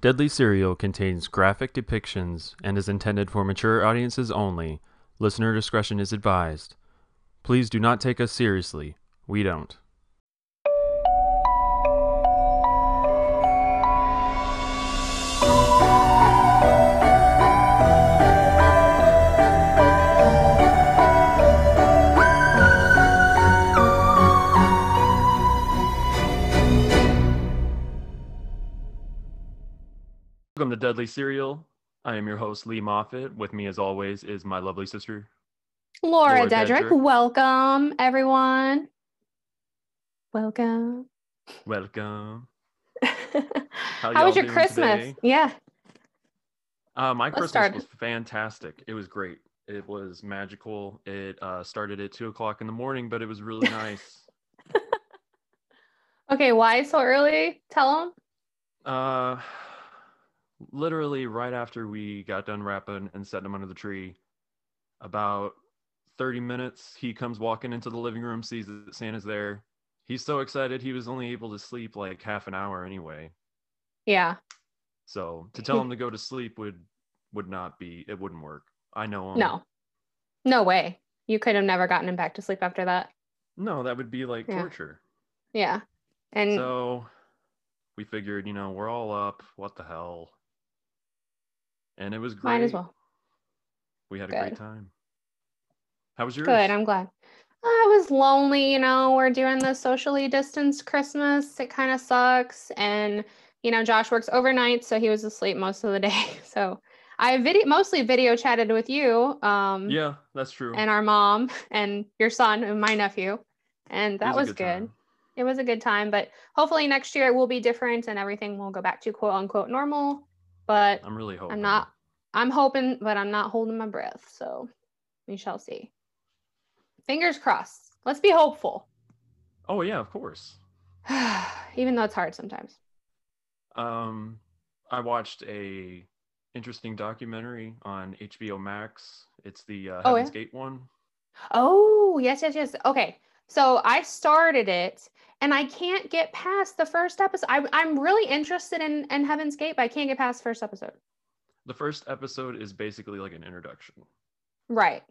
Deadly Serial contains graphic depictions and is intended for mature audiences only. Listener discretion is advised. Please do not take us seriously. We don't. Deadly Cereal. I am your host, Lee Moffitt. With me, as always, is my lovely sister. Laura, Laura Dedrick, Dedrick. welcome everyone. Welcome. Welcome. How, y'all was your Christmas? today? Yeah. Uh, my Let's Christmas start. was fantastic. It was great. It was magical. It uh, started at two o'clock in the morning, but it was really nice. Okay, why so early? Tell them. uh, literally right after we got done wrapping and setting him under the tree, about 30 minutes, he comes walking into the living room, sees that Santa's there. He's so excited he was only able to sleep like half an hour anyway. Yeah. So to tell him to go to sleep would would not be it wouldn't work. I know him. No. No way. You could have never gotten him back to sleep after that. No, that would be like Yeah. torture. Yeah. And So we figured, you know, we're all up. What the hell? And it was great. might as well. We had a Good. great time. How was yours? Good. I'm glad. I was lonely, you know. We're doing the socially distanced Christmas. It kind of sucks. And, you know, Josh works overnight, so he was asleep most of the day. So I video mostly video chatted with you. Um yeah, that's true. and our mom and your son and my nephew. And that a was, good. time. It was a good time, but hopefully next year it will be different and everything will go back to quote unquote normal. But I'm really hoping. I'm not I'm hoping, but I'm not holding my breath. So we shall see. Fingers crossed. Let's be hopeful. Oh yeah, of course. Even though it's hard sometimes. Um I watched a interesting documentary on HBO Max. It's the uh, Oh, Heaven's yeah? Gate one. Oh, yes, yes, yes. Okay. So I started it and I can't get past the first episode. I, I'm really interested in, in Heaven's Gate, but I can't get past the first episode. The first episode is basically like an introduction. Right.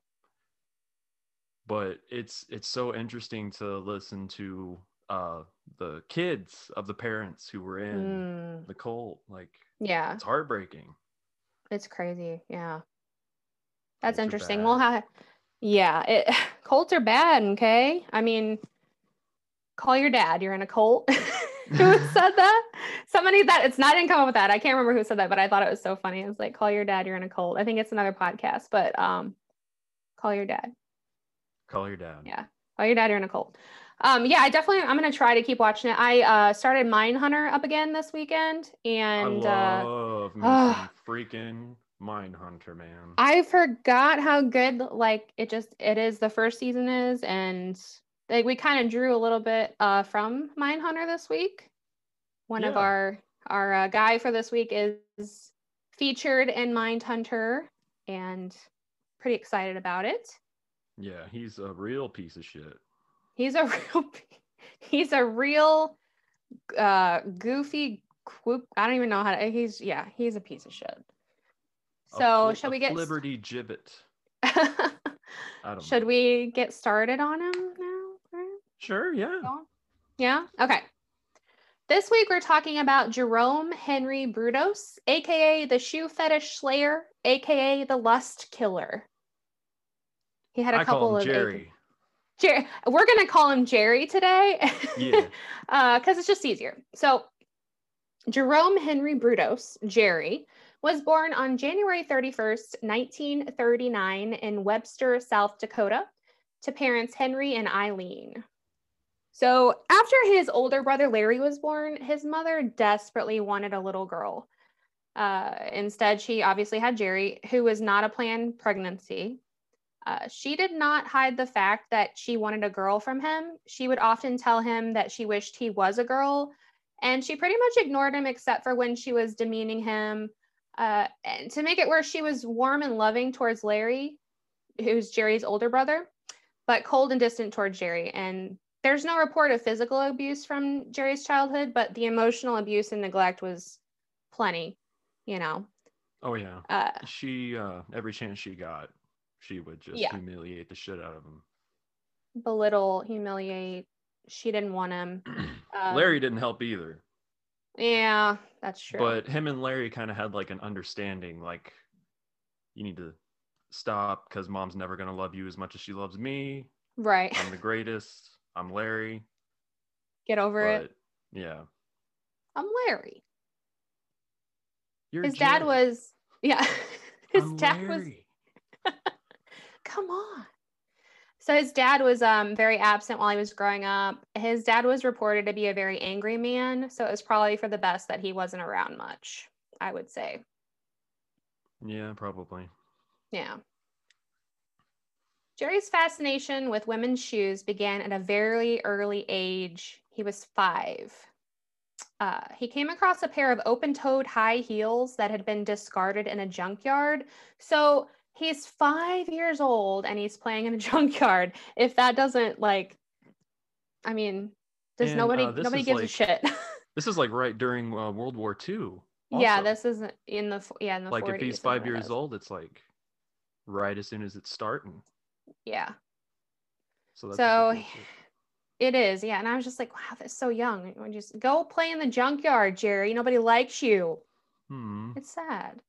but it's it's so interesting to listen to uh the kids of the parents who were in Mm, the cult like yeah, it's heartbreaking it's crazy. Yeah. That's Cults interesting. Well, ha- yeah, it, cults are bad. Okay. I mean, call your dad. You're in a cult. who said that? Somebody that it's not I didn't come up with that. I can't remember who said that, but I thought it was so funny. It was like, call your dad. You're in a cult. I think it's another podcast, but um, call your dad. call your dad Yeah. Oh, your dad, you're in a cult. Um, yeah, I definitely, I'm to try to keep watching it. I uh, started Mindhunter up again this weekend and i uh, love me ah. Some Hunter, man I forgot how good, like, it just, it is the first season is. And like, we kind of drew a little bit uh, from Mindhunter this week. One of our, our uh, guy for this week is featured in Mindhunter and pretty excited about it. yeah he's a real piece of shit He's a real he's a real uh goofy. I don't even know how to he's yeah, he's a piece of shit. A So fl- shall we get liberty gibbet i don't should know. we get started on him now? Sure yeah Yeah. Okay. This week we're talking about Jerome Henry Brudos, aka the shoe fetish slayer, aka the lust killer. He had a i couple of jerry Jerry. We're gonna call him Jerry today. Yeah. Uh, because it's just easier. So, Jerome Henry Brudos, Jerry, was born on January 31st, 1939, in Webster, South Dakota, to parents Henry and Eileen. So, after his older brother Larry was born, his mother desperately wanted a little girl. Uh, instead, she obviously had Jerry, who was not a planned pregnancy. Uh, she did not hide the fact that she wanted a girl from him. She would often tell him that she wished he was a girl, and she pretty much ignored him except for when she was demeaning him. Uh, and to make it worse, she was warm and loving towards Larry, who's Jerry's older brother, but cold and distant towards Jerry. And there's no report of physical abuse from Jerry's childhood, but the emotional abuse and neglect was plenty, you know. Oh yeah. Uh, She uh every chance she got, she would just Yeah. humiliate the shit out of him. belittle, humiliate. She didn't want him. Um, Larry didn't help either. Yeah, that's true. But him and Larry kind of had like an understanding, like you need to stop because mom's never gonna love you as much as she loves me. right. I'm the greatest. I'm Larry. Get over But it. yeah, I'm Larry. You're His dad was yeah. His I'm dad was come on. So his dad was um very absent while he was growing up. His dad was reported to be a very angry man, so it was probably for the best that he wasn't around much, I would say. Yeah, probably. Yeah. Jerry's fascination with women's shoes began at a very early age. He was five. Uh, he came across a pair of open toed high heels that had been discarded in a junkyard. So he's five years old and he's playing in a junkyard. If that doesn't like, I mean, does And, nobody uh, nobody is gives a shit? This is like right during uh, World War II. yeah, this isn't in the yeah in the like 40s if he's five years old, it's like right as soon as it's starting. Yeah. So that's So, pretty cool shit. It is, yeah. And I was just like, wow, that's so young. Just go play in the junkyard, Jerry. Nobody likes you. hmm. It's sad.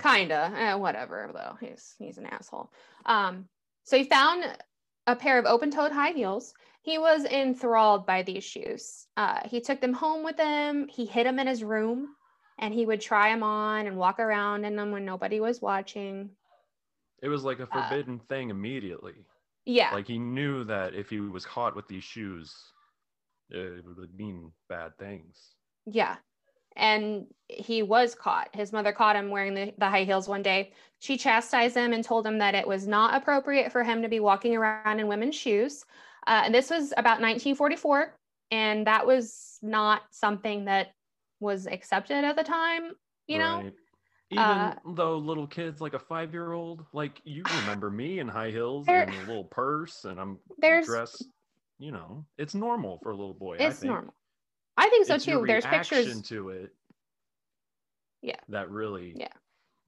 Kinda. Eh, whatever, though. He's he's an asshole. Um, so he found a pair of open-toed high heels. He was enthralled by these shoes. Uh, he took them home with him. He hid them in his room, and he would try them on and walk around in them when nobody was watching. It was like a uh, forbidden thing immediately. Yeah, Like he knew that if he was caught with these shoes, it would mean bad things. Yeah. And he was caught. His mother caught him wearing the, the high heels one day. She chastised him and told him that it was not appropriate for him to be walking around in women's shoes. Uh, and this was about 1944. And that was not something that was accepted at the time, you know? Right. Even Uh, though little kids, like a five year old, like you remember me in high heels There- and a little purse, and I'm dressed, you know, it's normal for a little boy. I it's think. normal. I think so too. There's pictures. to it. Yeah. That really Yeah.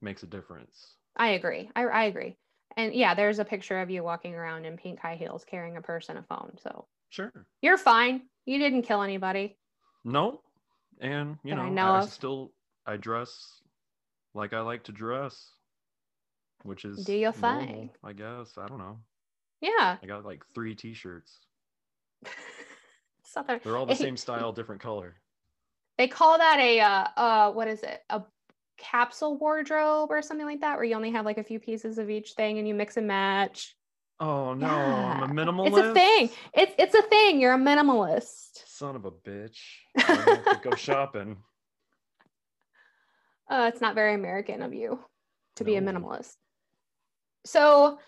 makes a difference. I agree. I, I agree. And yeah, there's a picture of you walking around in pink high heels carrying a purse and a phone. So Sure. you're fine. You didn't kill anybody. No. And you That I know, know I of. still I dress like I like to dress. Which is Do your thing. I guess. I don't know. Yeah. I got like three t-shirts. Something. They're all the same style, different color. They call that a uh, uh what is it? A capsule wardrobe or something like that, where you only have like a few pieces of each thing and you mix and match. Oh no, I'm a minimalist. It's a thing. It's it's a thing. You're a minimalist. Son of a bitch. I don't have to go shopping. Uh, it's not very American of you to be a minimalist. So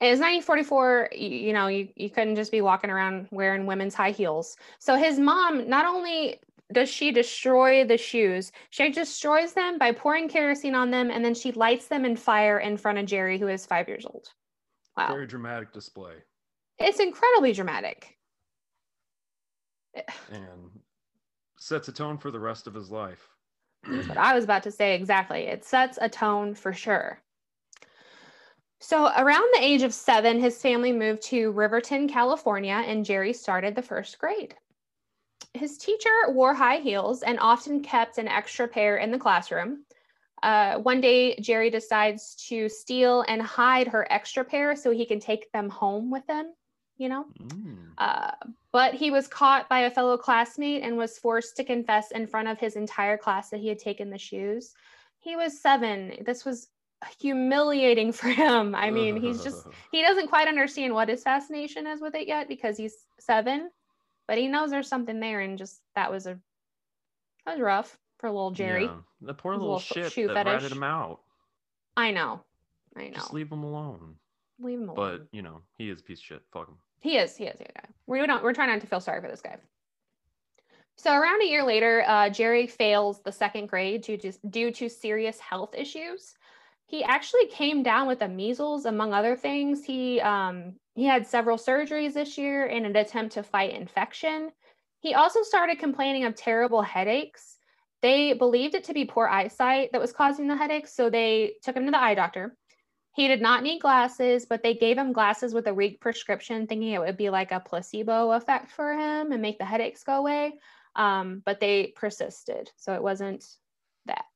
it was 1944. You, know, you, you couldn't just be walking around wearing women's high heels. So his mom, not only does she destroy the shoes, she destroys them by pouring kerosene on them and then she lights them in fire in front of Jerry, who is five years old. Wow. Very dramatic display. It's incredibly dramatic. And sets a tone for the rest of his life. That's what I was about to say exactly. It sets a tone for sure. So, around the age of seven, his family moved to Riverton, California, and Jerry started the first grade. His teacher wore high heels and often kept an extra pair in the classroom. Uh, one day, Jerry decides to steal and hide her extra pair so he can take them home with him, you know? Mm. Uh, but he was caught by a fellow classmate and was forced to confess in front of his entire class that he had taken the shoes. He was seven. This was humiliating for him. I mean, he's just, he doesn't quite understand what his fascination is with it yet because he's seven, but he knows there's something there. And just that was a, that was rough for little Jerry. Yeah. The poor little little shit shoe that fetish. ratted him out. I know. I know. Just leave him alone. Leave him alone. But you know, he is a piece of shit. Fuck him. He is. He is. Yeah. We don't. We're trying not to feel sorry for this guy. So around a year later, uh, Jerry fails the second grade due to due to serious health issues. He actually came down with the measles, among other things. He um, he had several surgeries this year in an attempt to fight infection. He also started complaining of terrible headaches They believed it to be poor eyesight that was causing the headaches, so they took him to the eye doctor. He did not need glasses, but they gave him glasses with a weak prescription, thinking it would be like a placebo effect for him and make the headaches go away. Um, but they persisted, so it wasn't that.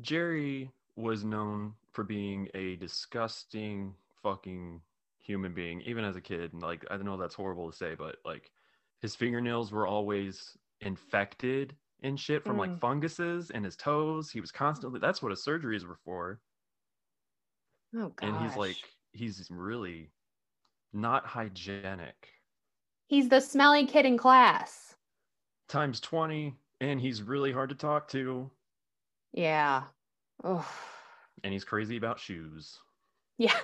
Jerry was known for being a disgusting fucking human being, even as a kid. And Like, I know that's horrible to say, but like his fingernails were always infected and shit from Mm. like funguses and his toes. He was constantly, that's what his surgeries were for. Oh god. And he's like, he's really not hygienic. he's the smelly kid in class. Times 20, and he's really hard to talk to, Yeah. Oh. and he's crazy about shoes. Yeah.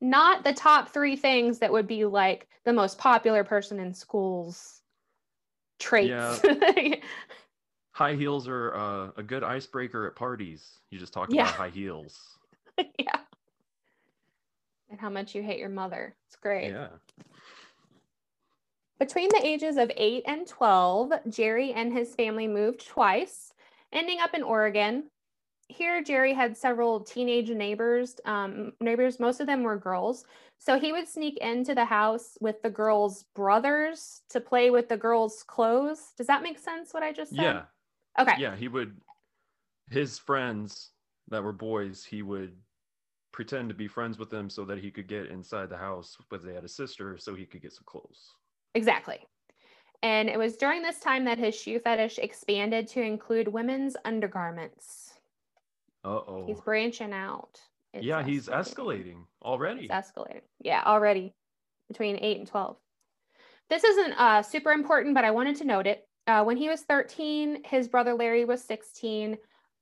Not the top three things that would be like the most popular person in schools traits. High heels are uh, a good icebreaker at parties. You just talk Yeah. about high heels. Yeah. And how much you hate your mother. It's great. Yeah. Between the ages of 8 and 12, Jerry and his family moved twice, ending up in Oregon. Here, Jerry had several teenage neighbors. Um, neighbors, most of them were girls. So he would sneak into the house with the girls' brothers to play with the girls' clothes. Does that make sense? What I just said? Yeah. Okay. Yeah. He would, his friends that were boys, he would pretend to be friends with them so that he could get inside the house, but they had a sister, so he could get some clothes. Exactly. And it was during this time that his shoe fetish expanded to include women's undergarments. Uh oh. He's branching out. It's Yeah, he's escalating already. It's escalating. Yeah, already between 8 and 12. This isn't uh, super important, but I wanted to note it. Uh, when he was 13, his brother Larry was 16.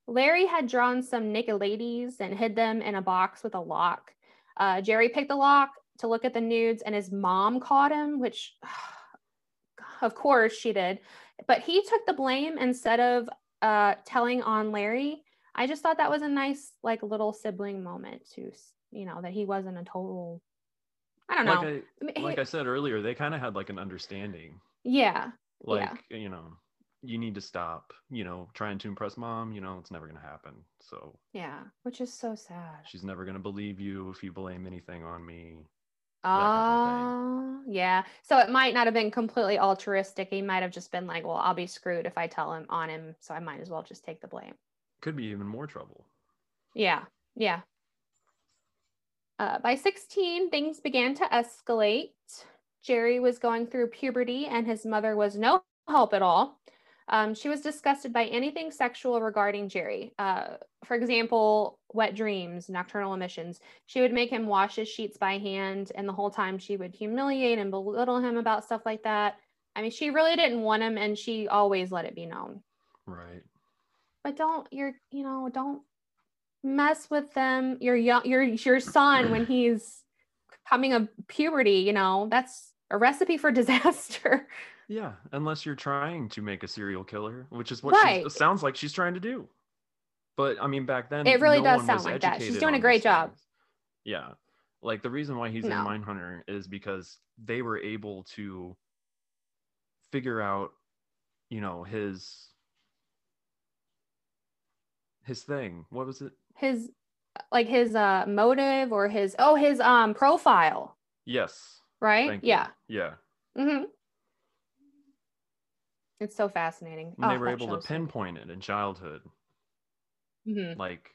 Larry had drawn some naked ladies and hid them in a box with a lock. Uh, Jerry picked the lock to look at the nudes, and his mom caught him, which, of course, she did. But he took the blame instead of uh, telling on Larry. I just thought that was a nice, like, little sibling moment to, you know, that he wasn't a total. I don't know. like I, I mean, like he- I said earlier, they kind of had like an understanding. yeah, Like, Yeah. you know, you need to stop, you know, trying to impress mom, you know, it's never going to happen. So yeah, which is so sad. she's never going to believe you if you blame anything on me. Oh, kind of yeah. So it might not have been completely altruistic. He might have just been like, well, I'll be screwed if I tell him on him. So I might as well just take the blame. Could be even more trouble. Yeah, yeah. Uh, by 16, things began to escalate. Jerry was going through puberty, and his mother was no help at all. Um, she was disgusted by anything sexual regarding Jerry. Uh, for example, wet dreams, nocturnal emissions. She would make him wash his sheets by hand, and the whole time she would humiliate and belittle him about stuff like that. I mean, she really didn't want him, and she always let it be known Right. But don't you're you know don't mess with them your young your your son when he's coming of puberty you know that's a recipe for disaster Yeah. Unless you're trying to make a serial killer, which is what Right. she sounds like she's trying to do. But I mean, back then, It really no does sound like that. She's doing a great job. things. Yeah. Like the reason why he's No. in Mindhunter is because they were able to figure out, you know, his his thing. What was it? his like his uh motive or his oh his um profile Yes. right Thank you. yeah Yeah. hmm it's so fascinating And they Oh, were able to show's so good. pinpoint it in childhood. Mhm. Like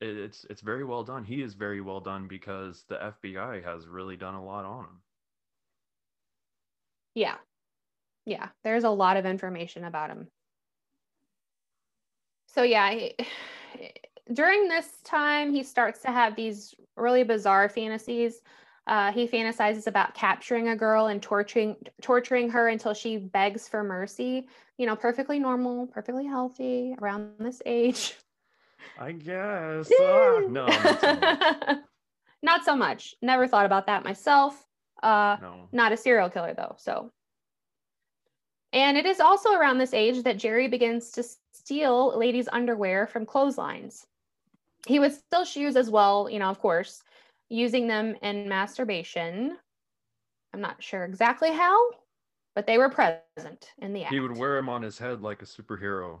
it, it's it's very well done. He is very well done because the FBI has really done a lot on him. Yeah. Yeah. There's a lot of information about him. So, yeah, he- during this time, he starts to have these really bizarre fantasies. Uh, he fantasizes about capturing a girl and torturing torturing her until she begs for mercy. You know, perfectly normal, perfectly healthy around this age. I guess. Ah, no, not so much. Not so much. Never thought about that myself. Uh, no. not a serial killer though so and it is also around this age that jerry begins to steal ladies underwear from clotheslines he would steal shoes as well you know of course using them in masturbation i'm not sure exactly how but they were present in the act. He would wear them on his head like a superhero.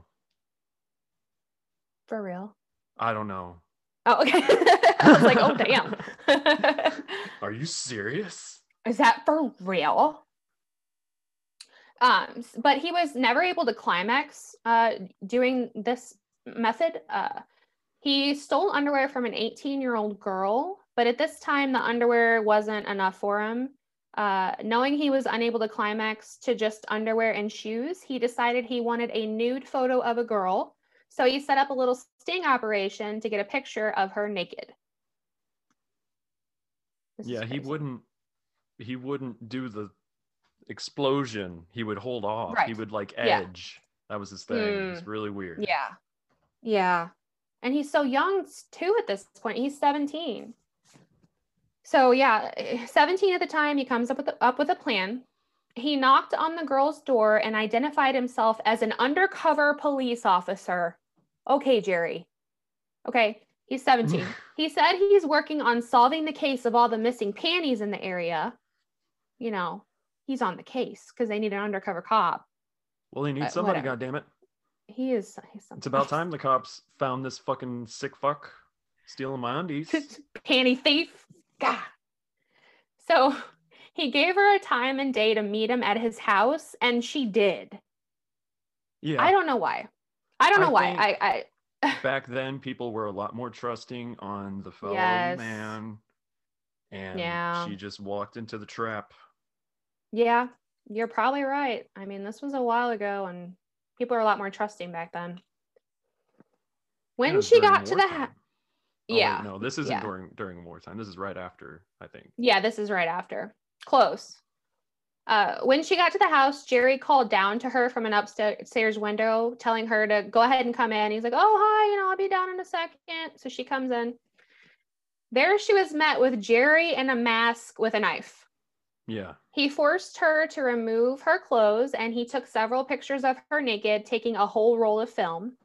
For real? I don't know. Oh, okay. I was like, oh, damn. Are you serious? Is that for real? Um, but he was never able to climax uh, doing this method. Uh, he stole underwear from an 18 year old girl, but at this time, the underwear wasn't enough for him. Uh, knowing he was unable to climax to just underwear and shoes, he decided he wanted a nude photo of a girl. So he set up a little sting operation to get a picture of her naked. This Yeah, he wouldn't he wouldn't do the explosion. He would hold off. He would like Yeah. edge. That was his thing. It's really weird. Yeah. Yeah. And he's so young too at this point. He's 17. So yeah, eh, 17 at the time, he comes up with a, up with a plan. He knocked on the girl's door and identified himself as an undercover police officer. Okay, Jerry. Okay, he's 17. he said he's working on solving the case of all the missing panties in the area. You know, he's on the case because they need an undercover cop. Well, he needs Uh, somebody, whatever. goddammit. He is he's It's about time the cops found this fucking sick fuck stealing my undies. panty thief. God. So he gave her a time and day to meet him at his house, and she did. Yeah. I don't know why. I don't I know why. I, I Back then, people were a lot more trusting on the fellow Yes. man. And Yeah. she just walked into the trap. Yeah, you're probably right. I mean, this was a while ago, and people are a lot more trusting back then. When she got to the house, Oh, wait, yeah, no, this isn't yeah. during during wartime. This is right after, I think. Yeah, this is right after. Close. Uh, when she got to the house, Jerry called down to her from an upstairs window, telling her to go ahead and come in. He's like, Oh, hi, you know, I'll be down in a second. So she comes in. There she was met with Jerry in a mask with a knife. Yeah. He forced her to remove her clothes and he took several pictures of her naked, taking a whole roll of film.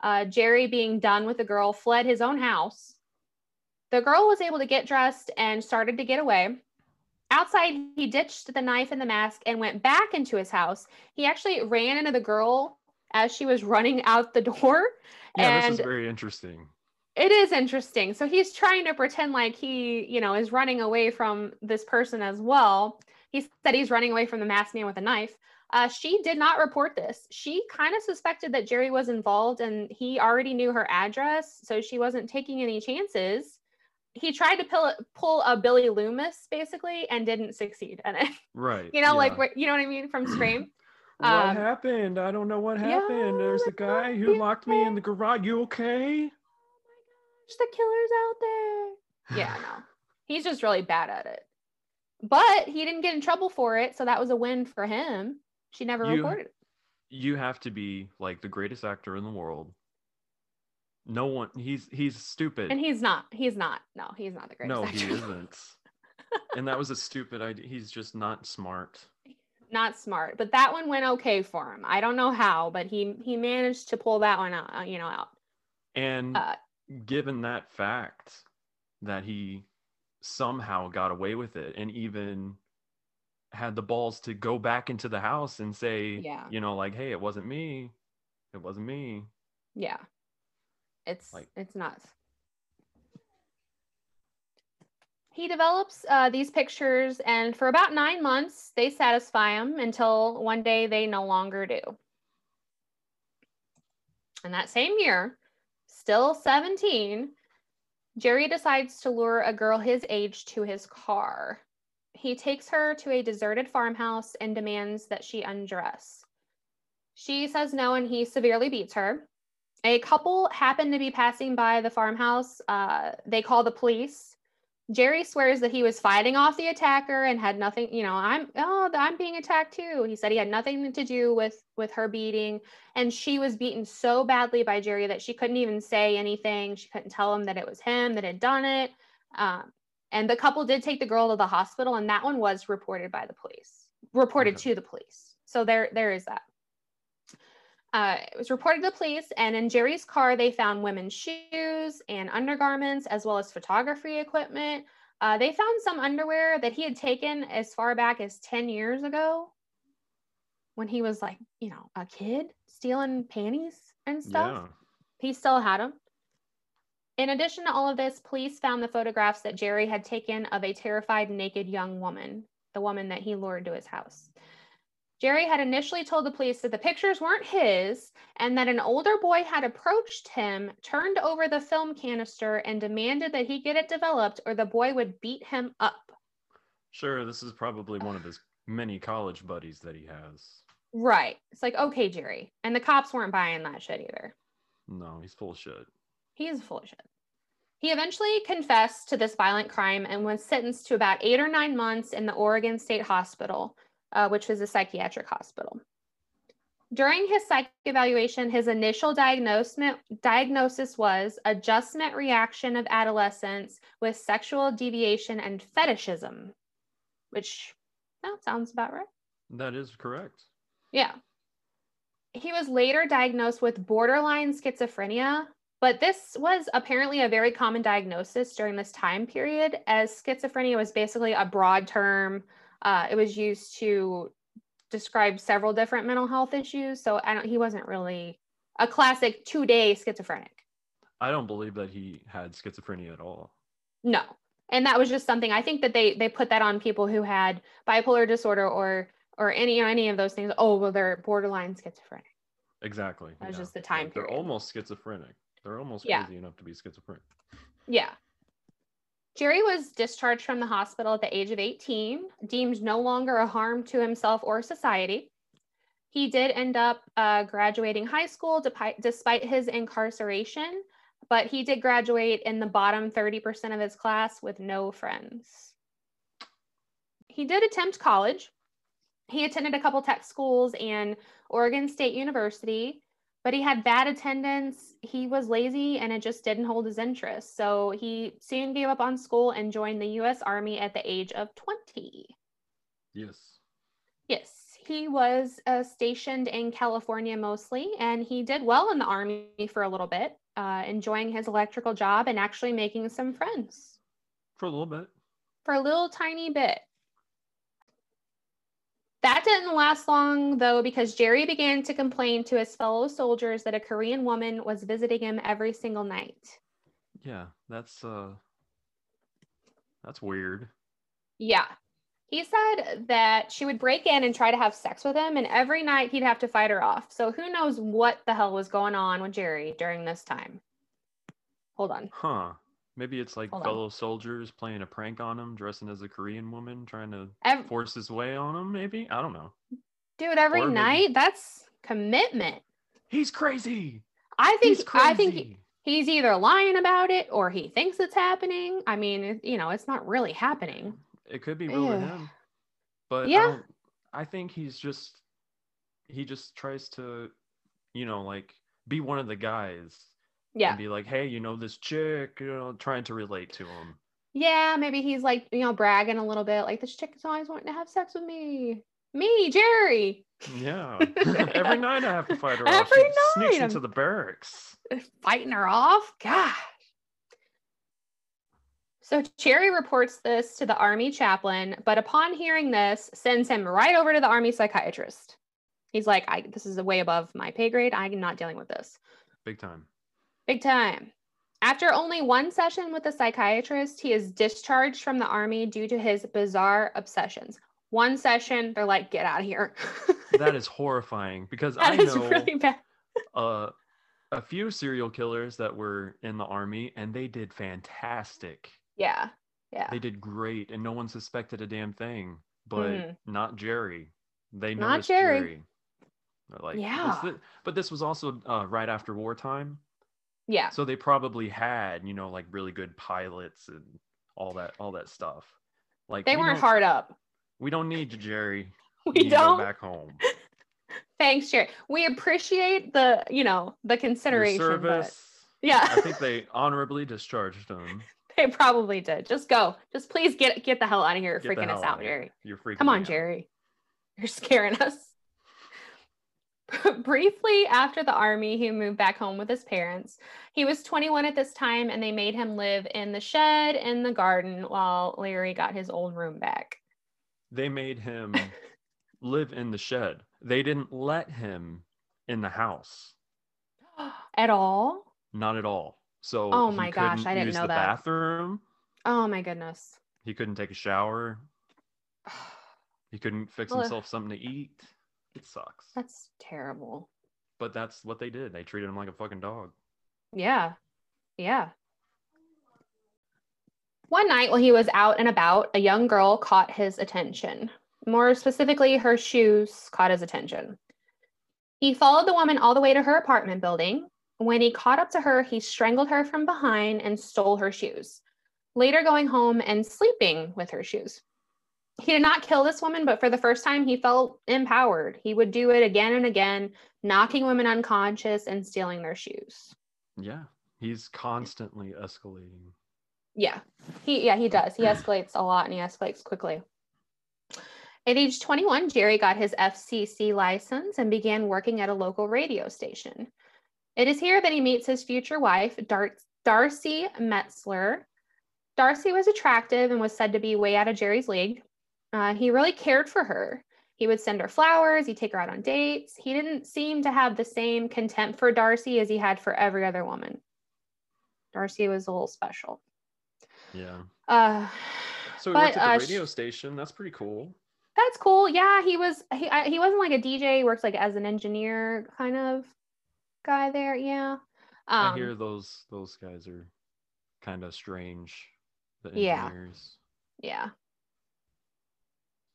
Uh, Jerry, being done with the girl, fled his own house. The girl was able to get dressed and started to get away. Outside, he ditched the knife and the mask and went back into his house. He actually ran into the girl as she was running out the door. Yeah, this is very interesting. it is interesting. So he's trying to pretend like he, you know, is running away from this person as well. He said he's running away from the masked man with a knife. Uh, she did not report this. She kind of suspected that Jerry was involved and he already knew her address. So she wasn't taking any chances. He tried to pull, pull a Billy Loomis basically and didn't succeed And it, Right. you know, like, yeah. what- you know what I mean? From Scream. What um, happened? I don't know what yeah, happened. There's a guy who locked me in the garage. You okay? Oh my gosh, the killer's out there. Yeah, no. He's just really bad at it. But he didn't get in trouble for it, so that was a win for him. She never You- reported. You have to be like the greatest actor in the world. No one. He's he's stupid. And he's not. He's not. No, he's not the greatest no, actor. he isn't. and that was a stupid idea. He's just not smart. not smart. But that one went okay for him. I don't know how, but he he managed to pull that one out, uh, you know, out. And Uh, given that fact that he somehow got away with it and even had the balls to go back into the house and say, Yeah. you know, like, hey, it wasn't me. It wasn't me. Yeah. It's Like- it's nuts. He develops uh, these pictures, and for about nine months, they satisfy him until one day they no longer do. And that same year, still 17, Jerry decides to lure a girl his age to his car. He takes her to a deserted farmhouse and demands that she undress. She says no, and he severely beats her. A couple happened to be passing by the farmhouse. Uh, they call the police. Jerry swears that he was fighting off the attacker and had nothing, you know, I'm oh, I'm being attacked too. He said he had nothing to do with with her beating and she was beaten so badly by Jerry that she couldn't even say anything. She couldn't tell him that it was him that had done it. Um, and the couple did take the girl to the hospital and that one was reported by the police. Reported Okay. to the police. So there there is that. Uh, it was reported to the police, and in Jerry's car, they found women's shoes and undergarments, as well as photography equipment. Uh, they found some underwear that he had taken as far back as 10 years ago. when he was like, you know, a kid stealing panties and stuff. Yeah. He still had them. In addition to all of this, police found the photographs that Jerry had taken of a terrified, naked young woman, the woman that he lured to his house. Jerry had initially told the police that the pictures weren't his and that an older boy had approached him, turned over the film canister, and demanded that he get it developed or the boy would beat him up. Sure, this is probably one of his many college buddies that he has. Right. It's like, okay, Jerry. And the cops weren't buying that shit either. No, he's full of shit. He's full of shit. He eventually confessed to this violent crime and was sentenced to about eight or nine months in the Oregon State Hospital, uh, which was a psychiatric hospital. During his psych evaluation, his initial diagnosis was adjustment reaction of adolescence with sexual deviation and fetishism, which that sounds about right. That is correct. Yeah. He was later diagnosed with borderline schizophrenia, but this was apparently a very common diagnosis during this time period, as schizophrenia was basically a broad term. Uh, it was used to describe several different mental health issues. So I don't, he wasn't really a classic two day schizophrenic. I don't believe that he had schizophrenia at all. No. And that was just something I think that they they put that on people who had bipolar disorder or or any or any of those things. Oh, well, they're borderline schizophrenic. Exactly. That was just the time Like, They're almost schizophrenic. They're almost Yeah. crazy enough to be schizophrenic. Yeah. Jerry was discharged from the hospital at the age of 18, deemed no longer a harm to himself or society. He did end up uh, graduating high school despite his incarceration, but he did graduate in the bottom 30% of his class with no friends. He did attempt college. He attended a couple tech schools and Oregon State University, but he had bad attendance. He was lazy and it just didn't hold his interest. So he soon gave up on school and joined the US Army at the age of 20. Yes. Yes, he was uh, stationed in California mostly, and he did well in the Army for a little bit, uh, enjoying his electrical job and actually making some friends For a little bit. for a little tiny bit. That didn't last long, though, because Jerry began to complain to his fellow soldiers that a Korean woman was visiting him every single night. Yeah, that's uh that's weird. Yeah. He said that she would break in and try to have sex with him, and every night he'd have to fight her off. So who knows what the hell was going on with Jerry during this time? Hold on. Huh. Maybe it's like Hold on. fellow soldiers playing a prank on him, dressing as a Korean woman, trying to force his way on him, maybe? I don't know. Dude, every Or maybe- night? That's commitment. He's crazy. I think He's crazy. I think he- he's either lying about it or he thinks it's happening. I mean, it, you know, it's not really happening. It could be real to him. But Yeah. I, I think he's just he just tries to, you know, like be one of the guys Yeah. and be like, hey, you know, this chick, you know, trying to relate to him. Yeah, maybe he's like, you know, bragging a little bit, like this chick is always wanting to have sex with me. Me, Jerry. Yeah. Every night I have to fight her off. Every She sneaks I'm- into the barracks. fighting her off. Gosh. So Jerry reports this to the army chaplain, but upon hearing this, sends him right over to the army psychiatrist. He's like, I, this is way above my pay grade. I'm not dealing with this. Big time. Big time. After only one session with a psychiatrist, he is discharged from the army due to his bizarre obsessions. One session, they're like, get out of here. That is horrifying because That I know really uh, a few serial killers that were in the army and they did fantastic. Yeah. Yeah. They did great and no one suspected a damn thing. But Mhm. not Jerry. They Not Jerry. Jerry. Like, Yeah. "This- but this was also uh, right after wartime. Yeah. So they probably had, you know, like really good pilots and all that all that stuff. Like They we weren't hard up. We don't need you, Jerry. We You don't. back home. Thanks, Jerry. We appreciate the, you know, the Your consideration. but- service. yeah, I think they honorably discharged him. they probably did. Just go. Just please get get the hell out of here, Get freaking us out. Jerry. You're freaking. Come on, out. Jerry. You're scaring us. Briefly after the army, he moved back home with his parents. He was 21 at this time, and they made him live in the shed in the garden while Larry got his old room back. They made him live in the shed. They didn't let him in the house. At all? Not at all. So Oh my gosh, I didn't know the that. bathroom. Oh my goodness. He couldn't take a shower. He couldn't fix himself something to eat. It sucks. That's terrible. But that's what they did. They treated him like a fucking dog. Yeah. Yeah. One night while he was out and about, a young girl caught his attention. More specifically, her shoes caught his attention. He followed the woman all the way to her apartment building. When he caught up to her, he strangled her from behind and stole her shoes, later going home and sleeping with her shoes. He did not kill this woman, but for the first time, he felt empowered. He would do it again and again, knocking women unconscious and stealing their shoes. Yeah. He's constantly escalating. Yeah. He yeah, he does. He escalates a lot and he escalates quickly. At age 21, Jerry got his FCC license and began working at a local radio station. It is here that he meets his future wife, Dar- Darcy Metzler. Darcy was attractive and was said to be way out of Jerry's league. Uh, he really cared for her. He would send her flowers, he'd take her out on dates. He didn't seem to have the same contempt for Darcy as he had for every other woman. Darcy was a little special. Yeah. Uh, So he But, worked at uh, the sh- radio station. That's pretty cool. that's cool. Yeah, he was. He I, he wasn't like a DJ. He works like as an engineer kind of guy there. Yeah. Um, I hear those those guys are kind of strange. The Yeah. engineers. Yeah.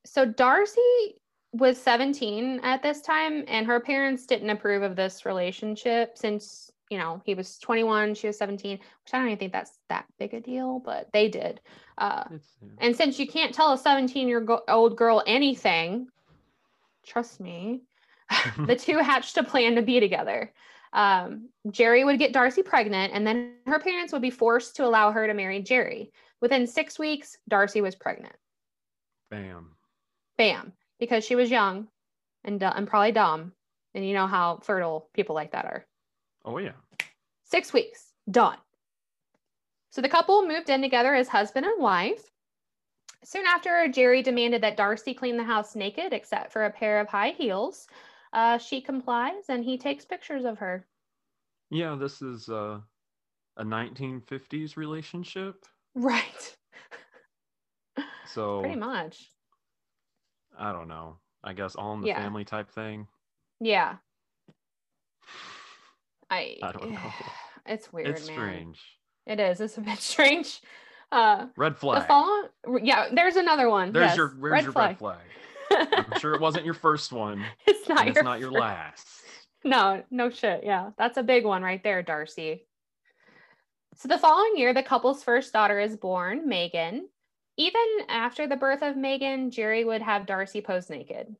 So Darcy was 17 at this time, and her parents didn't approve of this relationship since, you know, he was 21, she was 17, which I don't even think that's that big a deal, but they did. Uh, yeah. and since you can't tell a 17 year old girl anything, trust me, the two hatched a plan to be together. Um, Jerry would get Darcy pregnant, and then her parents would be forced to allow her to marry Jerry. Within six weeks, Darcy was pregnant. Bam. Bam, because she was young and, du- and probably dumb. And you know how fertile people like that are. Oh yeah. Six weeks, done. So the couple moved in together as husband and wife. Soon after, Jerry demanded that Darcy clean the house naked except for a pair of high heels. Uh, she complies and he takes pictures of her. Yeah, this is uh, a 1950s relationship. Right. So Pretty much. I don't know. I guess all in the Yeah. family type thing. Yeah. I I don't know. It's weird, it's man. strange. It is. It's a bit strange. Uh Red the flag. yeah, there's another one. There's yes. your where's red your flag. red flag? I'm sure it wasn't your first one. it's not and it's your not your last. No, no shit. Yeah, that's a big one right there, Darcy. So the following year, the couple's first daughter is born, Megan. Even after the birth of Megan, Jerry would have Darcy pose naked.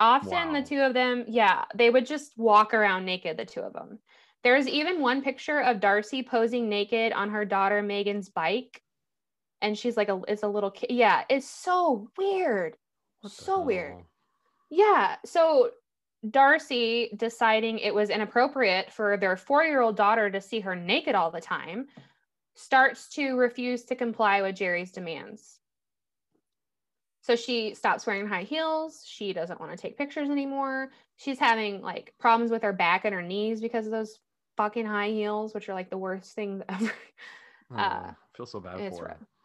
Often the two of them, yeah, they would just walk around naked, the two of them. There's even one picture of Darcy posing naked on her daughter Megan's bike. And she's like a it's a little kid. Yeah, it's so weird. So weird. Yeah. So Darcy deciding it was inappropriate for their four year old daughter to see her naked all the time starts to refuse to comply with Jerry's demands. So she stops wearing high heels. She doesn't want to take pictures anymore. She's having like problems with her back and her knees because of those fucking high heels, which are like the worst things ever. Oh, Uh, I feel so bad for her. rough.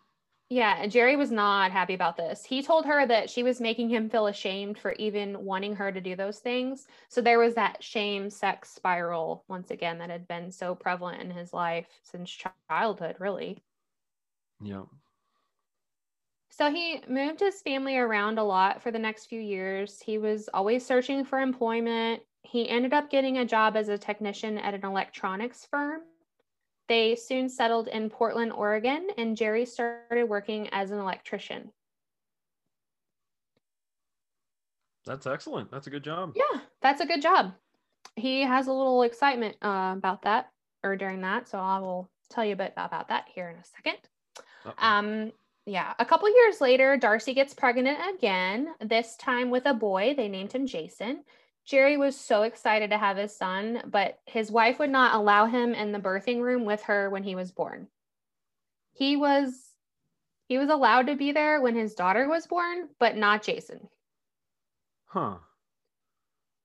Yeah, and Jerry was not happy about this. He told her that she was making him feel ashamed for even wanting her to do those things. So there was that shame sex spiral once again that had been so prevalent in his life since childhood, really. Yeah. So he moved his family around a lot for the next few years. He was always searching for employment. He ended up getting a job as a technician at an electronics firm. They soon settled in Portland, Oregon, and Jerry started working as an electrician. That's excellent. That's a good job. Yeah, that's a good job. He has a little excitement uh, about that or during that. So I will tell you a bit about that here in a second. Uh-oh. Um, yeah, a couple years later, Darcy gets pregnant again, this time with a boy. They named him Jason. Jerry was so excited to have his son, but his wife would not allow him in the birthing room with her when he was born. He was he was allowed to be there when his daughter was born, but not Jason. Huh.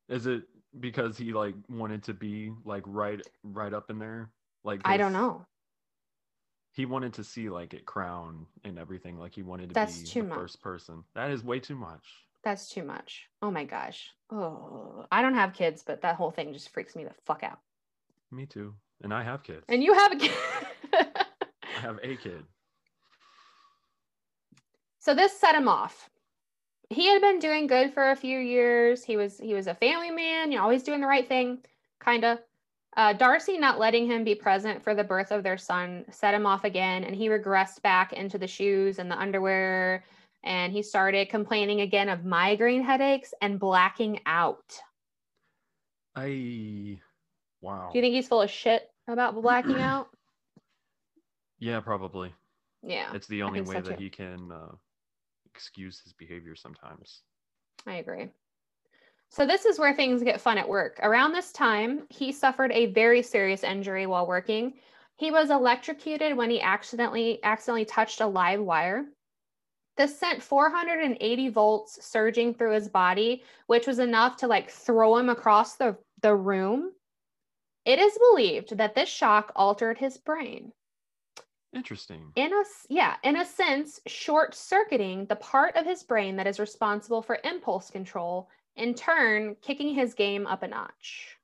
Is it because he like wanted to be like right right up in there? Like I don't know. He wanted to see like it crown and everything. Like he wanted to That's be too the much. first person. That is way too much. That's too much. Oh my gosh. Oh, I don't have kids, but that whole thing just freaks me the fuck out. Me too. And I have kids. And you have a kid. I have a kid. so this set him off. He had been doing good for a few years. He was he was a family man, you know, always doing the right thing, kind of. Uh, Darcy not letting him be present for the birth of their son set him off again, and he regressed back into the shoes and the underwear, and he started complaining again of migraine headaches and blacking out. I wow. Do you think he's full of shit about blacking out? yeah, probably. Yeah, It's the only way so that he can uh, excuse his behavior sometimes. I agree. So this is where things get fun at work. Around this time, he suffered a very serious injury while working. He was electrocuted when he accidentally accidentally touched a live wire. This sent 480 volts surging through his body, which was enough to like throw him across the, the room. It is believed that this shock altered his brain. Interesting. In a yeah, in a sense, short circuiting the part of his brain that is responsible for impulse control, in turn, kicking his game up a notch.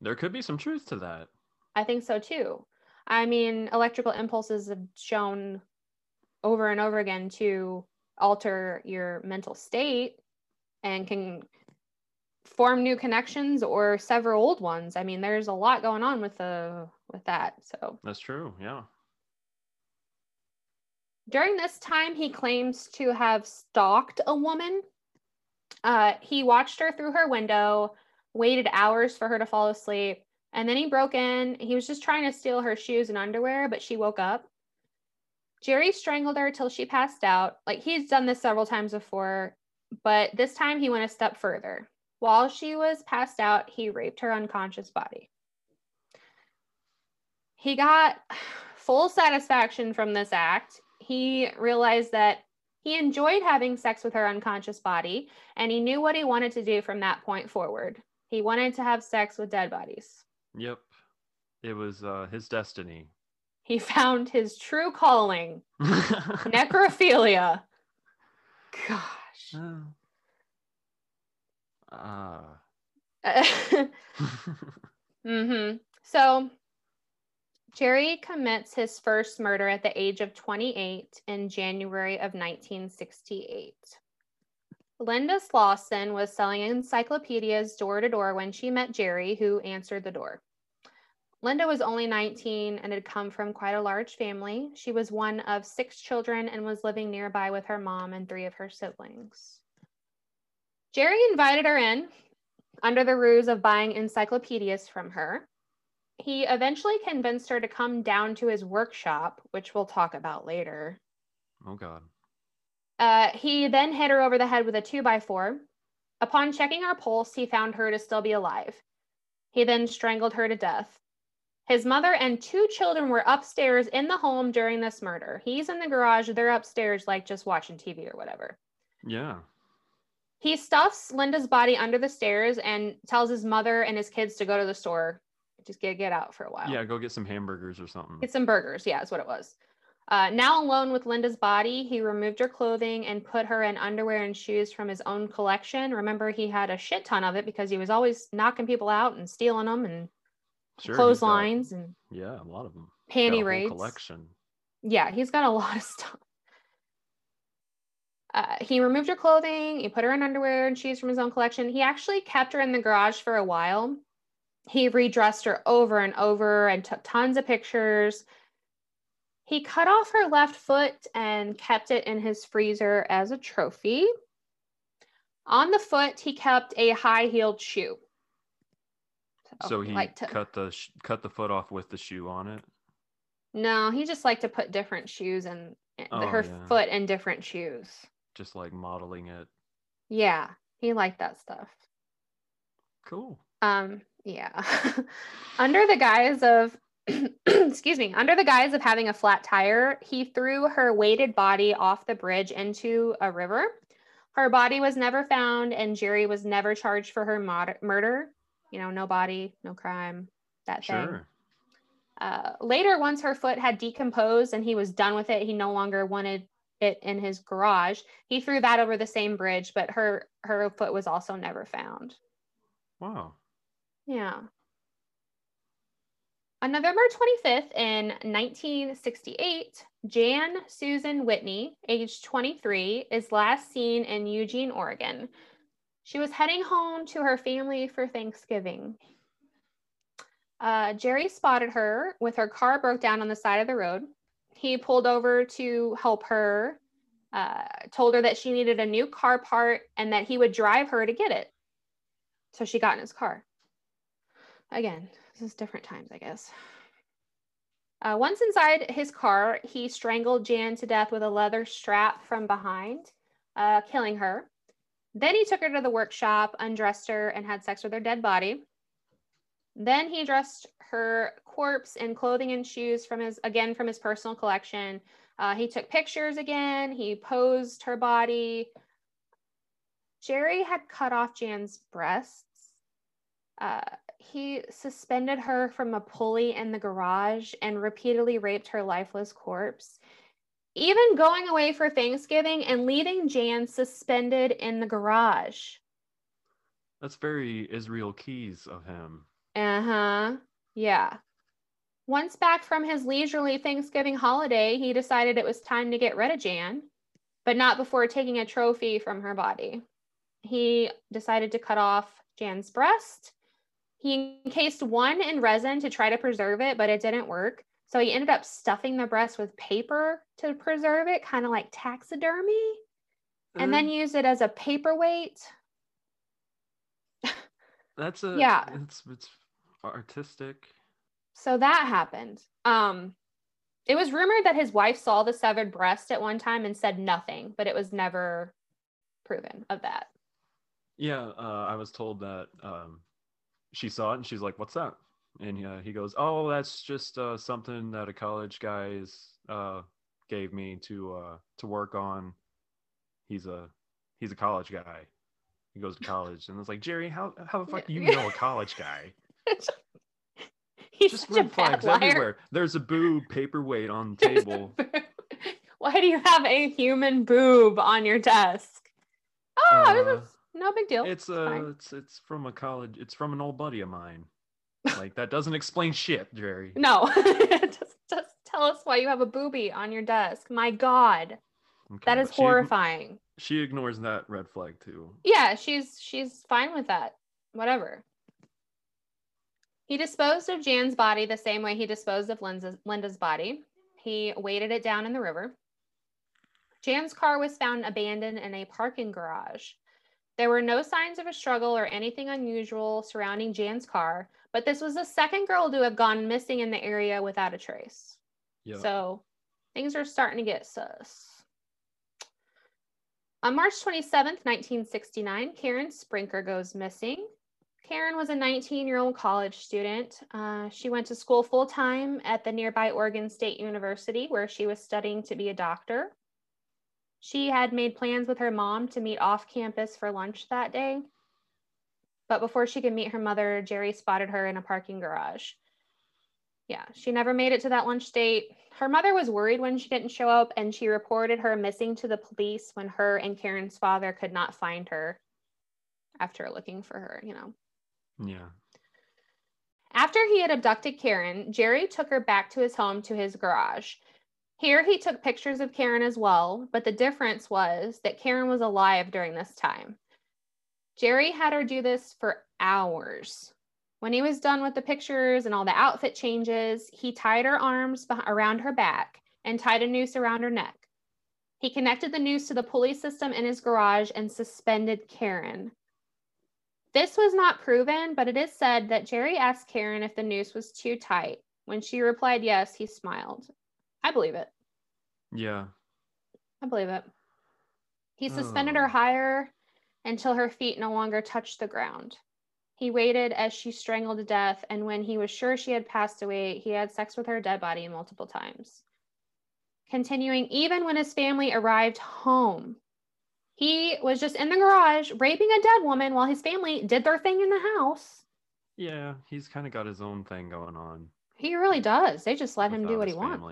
There could be some truth to that. I think so too. I mean, electrical impulses have shown over and over again to alter your mental state and can form new connections or sever old ones. I mean, there's a lot going on with the with that. So That's true. Yeah. During this time, he claims to have stalked a woman. Uh, he watched her through her window, waited hours for her to fall asleep, and then he broke in. He was just trying to steal her shoes and underwear, but she woke up. Jerry strangled her till she passed out. Like he's done this several times before, but this time he went a step further. While she was passed out, he raped her unconscious body. He got full satisfaction from this act. He realized that he enjoyed having sex with her unconscious body, and he knew what he wanted to do from that point forward. He wanted to have sex with dead bodies. Yep. It was uh, his destiny. He found his true calling necrophilia. Gosh. Ah. hmm So Jerry commits his first murder at the age of 28 in January of 1968. Linda Slawson was selling encyclopedias door to door when she met Jerry, who answered the door. Linda was only 19 and had come from quite a large family. She was one of six children and was living nearby with her mom and three of her siblings. Jerry invited her in under the ruse of buying encyclopedias from her. He eventually convinced her to come down to his workshop, which we'll talk about later. oh God. Uh, he then hit her over the head with a two by four. Upon checking her pulse, he found her to still be alive. He then strangled her to death. His mother and two children were upstairs in the home during this murder. He's in the garage, they're upstairs, like just watching TV or whatever. Yeah. He stuffs Linda's body under the stairs and tells his mother and his kids to go to the store, just get get out for a while. Yeah. Go get some hamburgers or something. Get some burgers. Yeah, is what it was. Uh, now alone with Linda's body, he removed her clothing and put her in underwear and shoes from his own collection. Remember, he had a shit ton of it because he was always knocking people out and stealing them and Sure, clotheslines and Yeah, a lot of them. panty raids. collection. Yeah, he's got a lot of stuff. Uh, he removed her clothing. He put her in underwear and shoes from his own collection. He actually kept her in the garage for a while. He redressed her over and over and took tons of pictures. He cut off her left foot and kept it in his freezer as a trophy. On the foot, he kept a high heeled shoe. So he liked to- cut the sh- cut the foot off with the shoe on it. No, he just liked to put different shoes in Oh, her yeah. foot in different shoes. Just like modeling it. Yeah, he liked that stuff. Cool. Um, yeah. under the guise of excuse me, under the guise of having a flat tire, he threw her weighted body off the bridge into a river. Her body was never found, and Jerry was never charged for her mod- murder. You know, no body, no crime, that thing. Uh, later, once her foot had decomposed and he was done with it, he no longer wanted it in his garage. He threw that over the same bridge, but her her foot was also never found. Wow. Yeah. On November 25th in 1968, Jan Susan Whitney, age 23, is last seen in Eugene, Oregon. She was heading home to her family for Thanksgiving. Uh, Jerry spotted her with her car broke down on the side of the road. He pulled over to help her, uh, told her that she needed a new car part and that he would drive her to get it. So she got in his car. Again, this is different times, I guess. Uh, once inside his car, he strangled Jan to death with a leather strap from behind, uh, killing her. Then he took her to the workshop, undressed her, and had sex with her dead body. Then he dressed her corpse in clothing and shoes from his, again, from his personal collection. Uh, he took pictures again. He posed her body. Jerry had cut off Jan's breasts. Uh, he suspended her from a pulley in the garage and repeatedly raped her lifeless corpse. Even going away for Thanksgiving and leaving Jan suspended in the garage. That's very Israel Keyes of him. Uh huh. Yeah. Once back from his leisurely Thanksgiving holiday, he decided it was time to get rid of Jan, but not before taking a trophy from her body. He decided to cut off Jan's breast. He encased one in resin to try to preserve it, but it didn't work. So he ended up stuffing the breast with paper to preserve it, kind of like taxidermy, and then Uh, used it as a paperweight. that's a yeah. It's it's artistic. So that happened. Um, it was rumored that his wife saw the severed breast at one time and said nothing, but it was never proven of that. Yeah, uh, I was told that um, she saw it and she's like, "What's that?" And uh, he goes, "Oh, that's just uh, something that a college guy's uh, gave me to uh, to work on. He's a he's a college guy. He goes to college." And it's like, Jerry, how how the fuck do you know a college guy? He's Just red flags liar. everywhere. There's a boob paperweight on the table. Why do you have a human boob on your desk? Oh, Uh, it's no big deal. It's fine. uh, it's it's from a college. It's from an old buddy of mine. Like that doesn't explain shit, Jerry. No, just, just tell us why you have a booby on your desk. My God, Okay, that is she horrifying. She ignores that red flag too. Yeah, she's she's fine with that. Whatever. He disposed of Jan's body the same way he disposed of Linda's, Linda's body. He weighted it down in the river. Jan's car was found abandoned in a parking garage. There were no signs of a struggle or anything unusual surrounding Jan's car, but this was the second girl to have gone missing in the area without a trace. Yeah. So things are starting to get sus. On March 27th, 1969, Karen Sprinker goes missing. Karen was a 19 year old college student. Uh, she went to school full time at the nearby Oregon State University, where she was studying to be a doctor. She had made plans with her mom to meet off campus for lunch that day. But before she could meet her mother, Jerry spotted her in a parking garage. Yeah, she never made it to that lunch date. Her mother was worried when she didn't show up, and she reported her missing to the police when her and Karen's father could not find her after looking for her, you know. yeah. After he had abducted Karen, Jerry took her back to his home to his garage. Here he took pictures of Karen as well, but the difference was that Karen was alive during this time. Jerry had her do this for hours. When he was done with the pictures and all the outfit changes, he tied her arms around her back and tied a noose around her neck. He connected the noose to the pulley system in his garage and suspended Karen. This was not proven, but it is said that Jerry asked Karen if the noose was too tight. When she replied yes, he smiled. I believe it. Yeah. I believe it. He suspended oh. her Oh. higher until her feet no longer touched the ground. He waited as she strangled to death, and when he was sure she had passed away, he had sex with her dead body multiple times. Continuing even when his family arrived home. He was just in the garage raping a dead woman while his family did their thing in the house. Yeah, he's kind of got his own thing going on. He really does. They just let him do what he wants.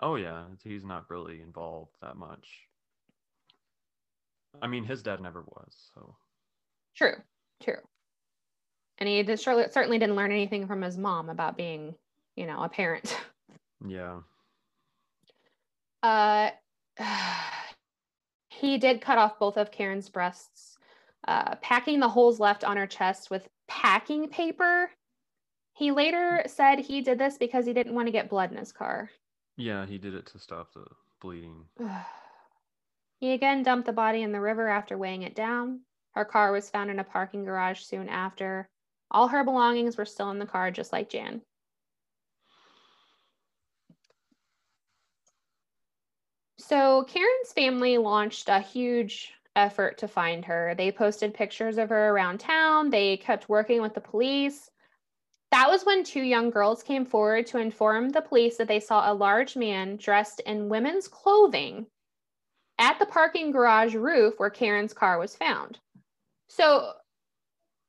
Oh yeah, he's not really involved that much. I mean, his dad never was, so True, true. And he did, certainly didn't learn anything from his mom about being, you know, a parent. yeah. Uh, he did cut off both of Karen's breasts, uh, packing the holes left on her chest with packing paper. He later said he did this because he didn't want to get blood in his car. Yeah, he did it to stop the bleeding. he again dumped the body in the river after weighing it down. Her car was found in a parking garage soon after. All her belongings were still in the car, just like Jan. So, Karen's family launched a huge effort to find her. They posted pictures of her around town, they kept working with the police. That was when two young girls came forward to inform the police that they saw a large man dressed in women's clothing at the parking garage roof where Karen's car was found. So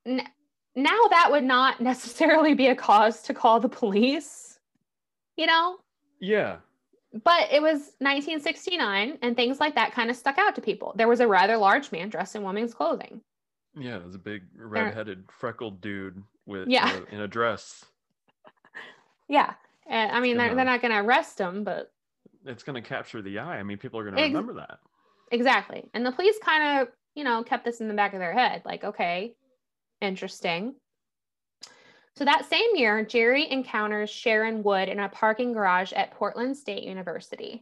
n- now that would not necessarily be a cause to call the police, you know? Yeah. But it was 1969 and things like that kind of stuck out to people. There was a rather large man dressed in woman's clothing. Yeah, it was a big red-headed, freckled dude with Yeah. uh, in a dress. Yeah. And I mean, they're, they're not going to arrest him, but It's gonna capture the eye. I mean, people are gonna Ex- remember that. Exactly. And the police kind of, you know, kept this in the back of their head like, okay, interesting. So that same year, Jerry encounters Sharon Wood in a parking garage at Portland State University.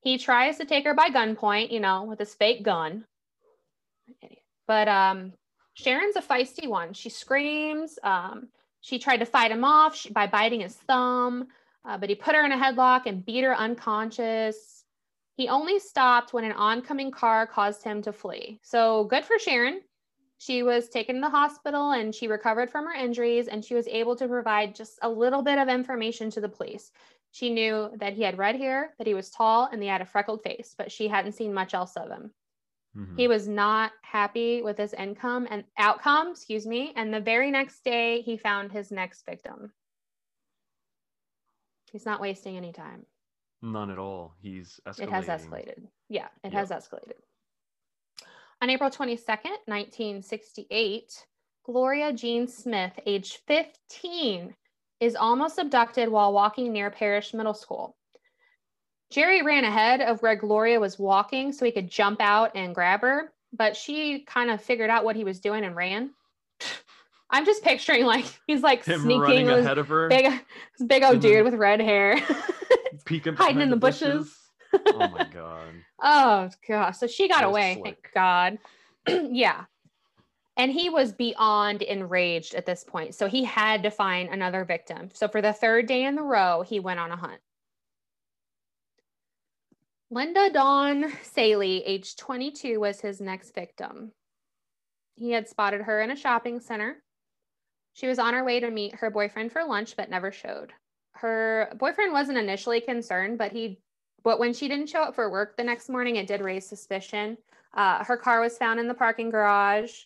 He tries to take her by gunpoint, you know, with his fake gun. But um, Sharon's a feisty one. She screams. Um, she tried to fight him off by biting his thumb, uh, but he put her in a headlock and beat her unconscious. He only stopped when an oncoming car caused him to flee. So good for Sharon. She was taken to the hospital and she recovered from her injuries and she was able to provide just a little bit of information to the police. She knew that he had red hair, that he was tall, and he had a freckled face, but she hadn't seen much else of him. Mhm. He was not happy with his income and outcome, excuse me. And the very next day, he found his next victim. He's not wasting any time. None at all. He's escalating. It has escalated. Yeah, it Yep. has escalated. On April 22nd, 1968, Gloria Jean Smith, age 15, is almost abducted while walking near Parrish Middle School. Jerry ran ahead of where Gloria was walking so he could jump out and grab her, but she kind of figured out what he was doing and ran. I'm just picturing like he's like Him sneaking ahead of her, big, big old dude with red hair. peeking hiding in the bushes. oh my god. Oh gosh. So she got away, slick. thank God. yeah. And he was beyond enraged at this point. So he had to find another victim. So for the third day in the row, he went on a hunt. Linda Dawn Salee, age 22, was his next victim. He had spotted her in a shopping center. She was on her way to meet her boyfriend for lunch, but never showed. Her boyfriend wasn't initially concerned, but he but when she didn't show up for work the next morning, it did raise suspicion. Uh, her car was found in the parking garage.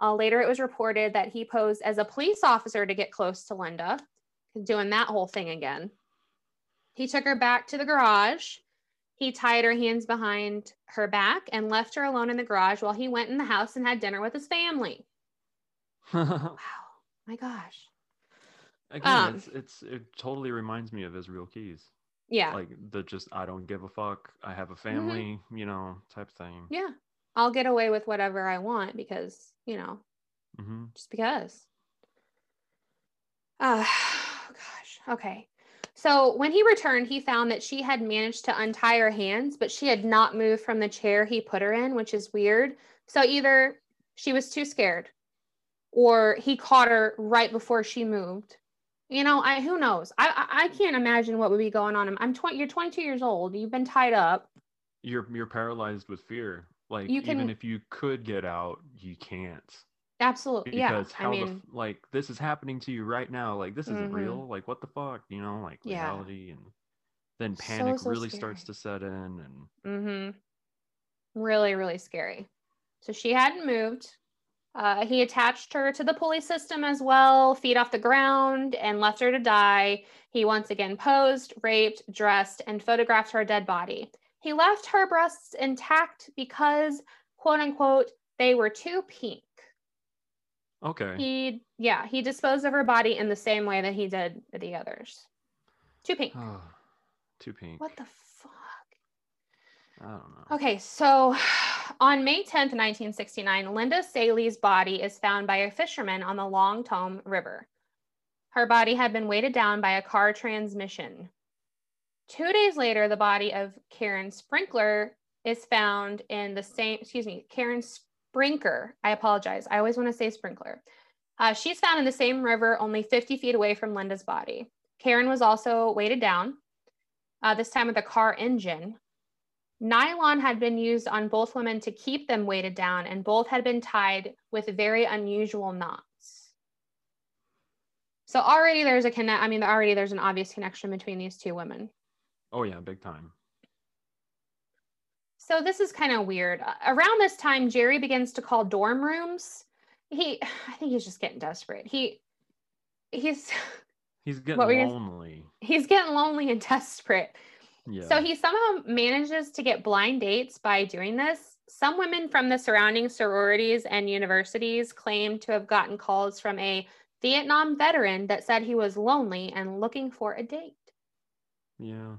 Uh, later, it was reported that he posed as a police officer to get close to Linda, doing that whole thing again. He took her back to the garage. He tied her hands behind her back and left her alone in the garage while he went in the house and had dinner with his family. Wow, my gosh. Again, Um, it's it's it totally reminds me of Israel Keyes. Yeah. Like the just I don't give a fuck. I have a family, you know, type thing. yeah. I'll get away with whatever I want because, you know, hmm just because. Uh, gosh. Okay. So when he returned, he found that she had managed to untie her hands, but she had not moved from the chair he put her in, which is weird. So either she was too scared or he caught her right before she moved. You know, I who knows? I I, I can't imagine what would be going on. I'm 20 you're 22 years old. You've been tied up. You're you're paralyzed with fear. Like You even if you could get out, you can't. Absolutely. Yeah. Because how I mean, f- like this is happening to you right now. Like this isn't Mhm. real. Like what the fuck? You know, like Yeah. reality and then panic so really starts to set in and Mm-hmm. Really, really scary. So she hadn't moved. Uh, he attached her to the pulley system as well, feet off the ground, and left her to die. He once again posed, raped, dressed, and photographed her dead body. He left her breasts intact because, quote unquote, they were too pink. Okay. He, yeah, he disposed of her body in the same way that he did the others. Too pink. Oh, too pink. What the fuck? I don't know. Okay, so on May 10th, 1969, Linda Salee's body is found by a fisherman on the Long Tom River. Her body had been weighted down by a car transmission. Two days later, the body of Karen Sprinkler is found in the same, excuse me, Karen Sprinker. I apologize. I always want to say Sprinkler. Uh, she's found in the same river, only 50 feet away from Linda's body. Karen was also weighted down, uh, this time with a car engine. Nylon had been used on both women to keep them weighted down, and both had been tied with very unusual knots. So already there's a connect. I mean, already there's an obvious connection between these two women. Oh yeah, big time. So this is kind of weird. Around this time, Jerry begins to call dorm rooms. He, I think he's just getting desperate. He, he's, He's getting What were you- lonely. he's getting lonely and desperate. Yeah. So he somehow manages to get blind dates by doing this. Some women from the surrounding sororities and universities claim to have gotten calls from a Vietnam veteran that said he was lonely and looking for a date. yeah.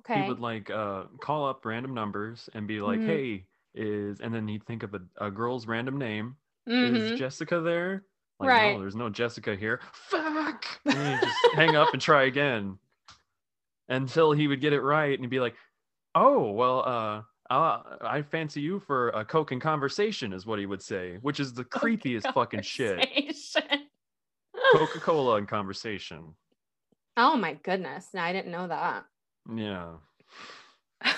Okay. He would like uh call up random numbers and be like, Mhm. "Hey, is," and then he'd think of a, a girl's random name. Mhm. Is Jessica there? Like, Right. no, there's no Jessica here. Fuck. And then he'd just hang up and try again until he would get it right and he'd be like, "Oh, well, uh." Uh, I fancy you for a Coke and conversation, is what he would say, which is the creepiest fucking shit. Coca Cola and conversation. oh my goodness. No, I didn't know that. Yeah.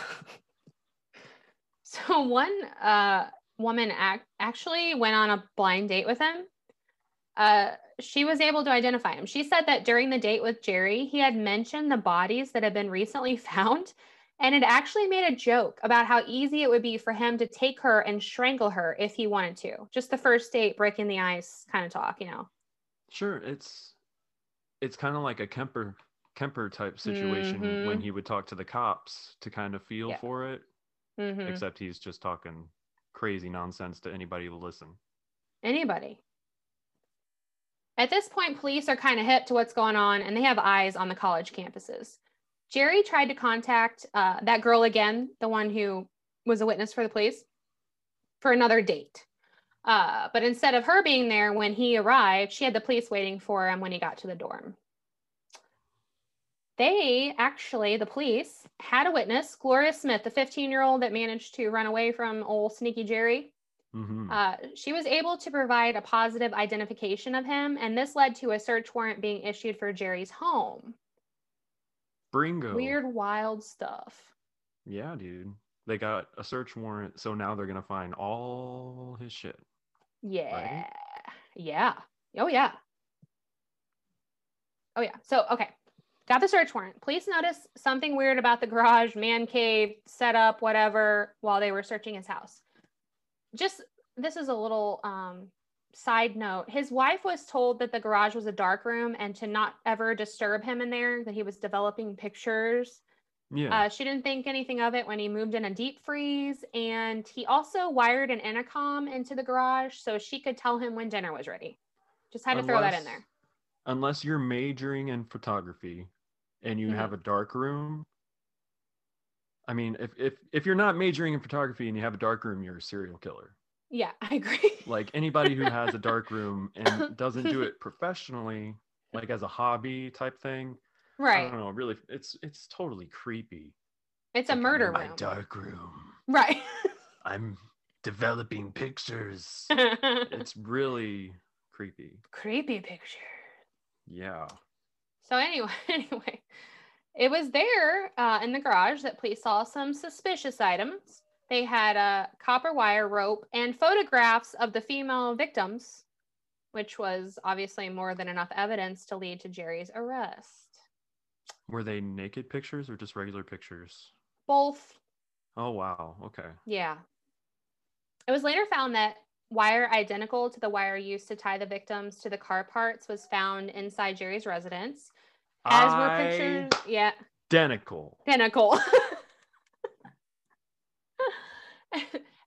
so one uh, woman ac- actually went on a blind date with him. Uh, she was able to identify him. She said that during the date with Jerry, he had mentioned the bodies that had been recently found and had actually made a joke about how easy it would be for him to take her and strangle her if he wanted to. Just the first date, breaking the ice kind of talk, you know. Sure, it's it's kind of like a Kemper Kemper type situation when Mhm. he would talk to the cops to kind of feel Yeah. for it, Mhm. except he's just talking crazy nonsense to anybody who listen. Anybody. At this point, police are kind of hip to what's going on and they have eyes on the college campuses. Jerry tried to contact uh, that girl again, the one who was a witness for the police, for another date. Uh, but instead of her being there when he arrived, she had the police waiting for him when he got to the dorm. They actually, the police, had a witness, Gloria Smith, the 15 year old that managed to run away from old sneaky Jerry. Hmm Uh, she was able to provide a positive identification of him, and this led to a search warrant being issued for Jerry's home. Bringo. Weird, wild stuff. Yeah, dude. They got a search warrant, so now they're gonna find all his shit. Yeah. Yeah. Oh, yeah. Oh, yeah. So, okay. Got the search warrant. Police noticed something weird about the garage, man cave, setup, whatever, while they were searching his house. Just this is a little um, side note. His wife was told that the garage was a dark room and to not ever disturb him in there, that he was developing pictures. Yeah. Uh, she didn't think anything of it when he moved in a deep freeze. And he also wired an intercom into the garage so she could tell him when dinner was ready. Just had to throw that in there. Unless you're majoring in photography and you Mhm. have a dark room. I mean, if, if if you're not majoring in photography and you have a dark room, you're a serial killer. Yeah, I agree. Like anybody who has a dark room and doesn't do it professionally, like as a hobby type thing. Right. I don't know. Really, it's it's totally creepy. It's a Like, I'm murder my room. dark room. Right. I'm developing pictures. it's really creepy. Creepy picture. Yeah. So anyway, anyway, it was there uh, in the garage that police saw some suspicious items. They had a copper wire rope and photographs of the female victims, which was obviously more than enough evidence to lead to Jerry's arrest. Were they naked pictures or just regular pictures? Both, Oh wow. Okay. yeah. It was later found that wire identical to the wire used to tie the victims to the car parts was found inside Jerry's residence. As were pictures, yeah, Identical. identical.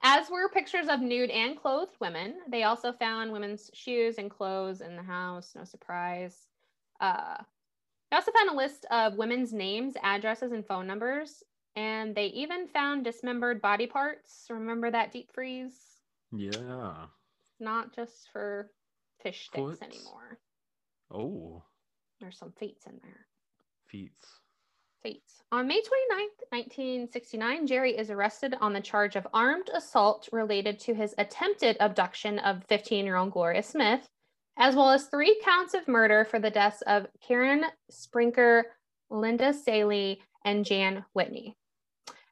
As were pictures of nude and clothed women. They also found women's shoes and clothes in the house. No surprise. Uh, they also found a list of women's names, addresses, and phone numbers. And they even found dismembered body parts. Remember that deep freeze? Yeah. Not just for fish sticks anymore. Oh, There's some feet in there. feet. States. On May 29th, 1969, Jerry is arrested on the charge of armed assault related to his attempted abduction of 15 year old Gloria Smith, as well as three counts of murder for the deaths of Karen Sprinker, Linda Salee, and Jan Whitney.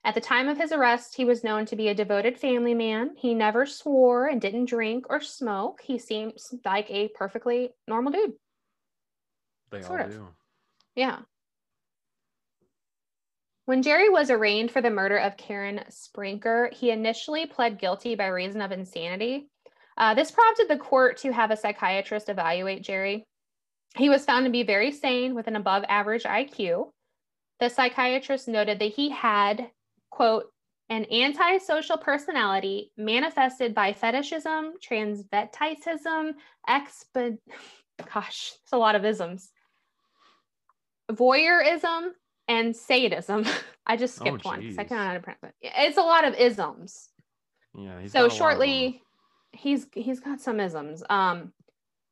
At the time of his arrest, he was known to be a devoted family man. He never swore and didn't drink or smoke. He seems like a perfectly normal dude. They Sort all of. do. Yeah. When Jerry was arraigned for the murder of Karen Sprinker, he initially pled guilty by reason of insanity. Uh, this prompted the court to have a psychiatrist evaluate Jerry. He was found to be very sane with an above average IQ. The psychiatrist noted that he had, quote, an antisocial personality manifested by fetishism, transvestitism, exp, gosh, it's a lot of isms, voyeurism, and sadism. I just Oh, skipped one because I can't know how to pronounce it. It's a lot of isms. Yeah. So got a lot of them. shortly, he's he's got some isms. Um,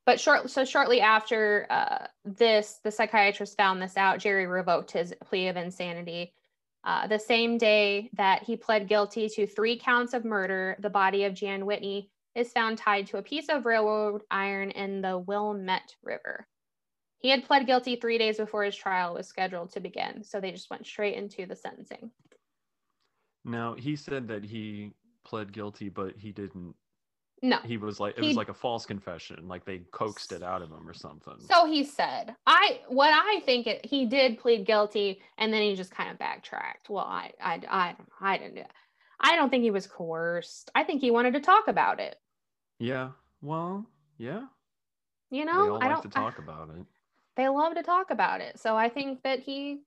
but short so shortly after uh, this, the psychiatrist found this out. Jerry revoked his plea of insanity. Uh, the same day that he pled guilty to three counts of murder, the body of Jan Whitney is found tied to a piece of railroad iron in the Willamette River. He had pled guilty three days before his trial was scheduled to begin, so they just went straight into the sentencing. Now he said that he pled guilty, but he didn't. No, He was like it He- was like a false confession, like they coaxed it out of him or something. So he said, I what I think it, he did plead guilty and then he just kind of backtracked. Well, I I I don't. I didn't do I don't think he was coerced. I think he wanted to talk about it. yeah. Well, yeah. You know, all I like don't to talk about it. They love to talk about it. So I think that he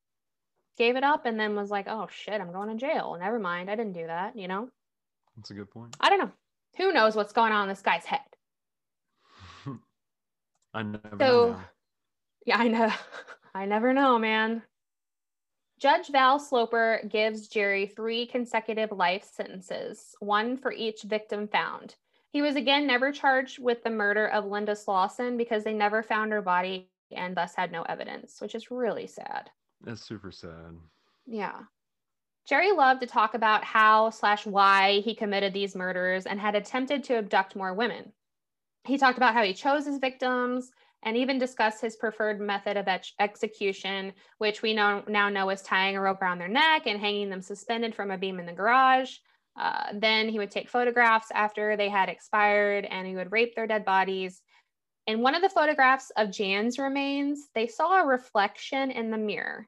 gave it up and then was like, "Oh shit, I'm going to jail." Never mind. I didn't do that, you know? That's a good point. I don't know. Who knows what's going on in this guy's head? I never So- know. Yeah, I know. I never know, man. Judge Val Sloper gives Jerry three consecutive life sentences, one for each victim found. He was again never charged with the murder of Linda Slawson because they never found her body and thus had no evidence, which is really sad. That's super sad. Yeah. Jerry loved to talk about how slash why he committed these murders and had attempted to abduct more women. He talked about how he chose his victims and even discussed his preferred method of ex- execution, which we know now know is tying a rope around their neck and hanging them suspended from a beam in the garage. Uh, then he would take photographs after they had expired and he would rape their dead bodies. In one of the photographs of Jan's remains, they saw a reflection in the mirror.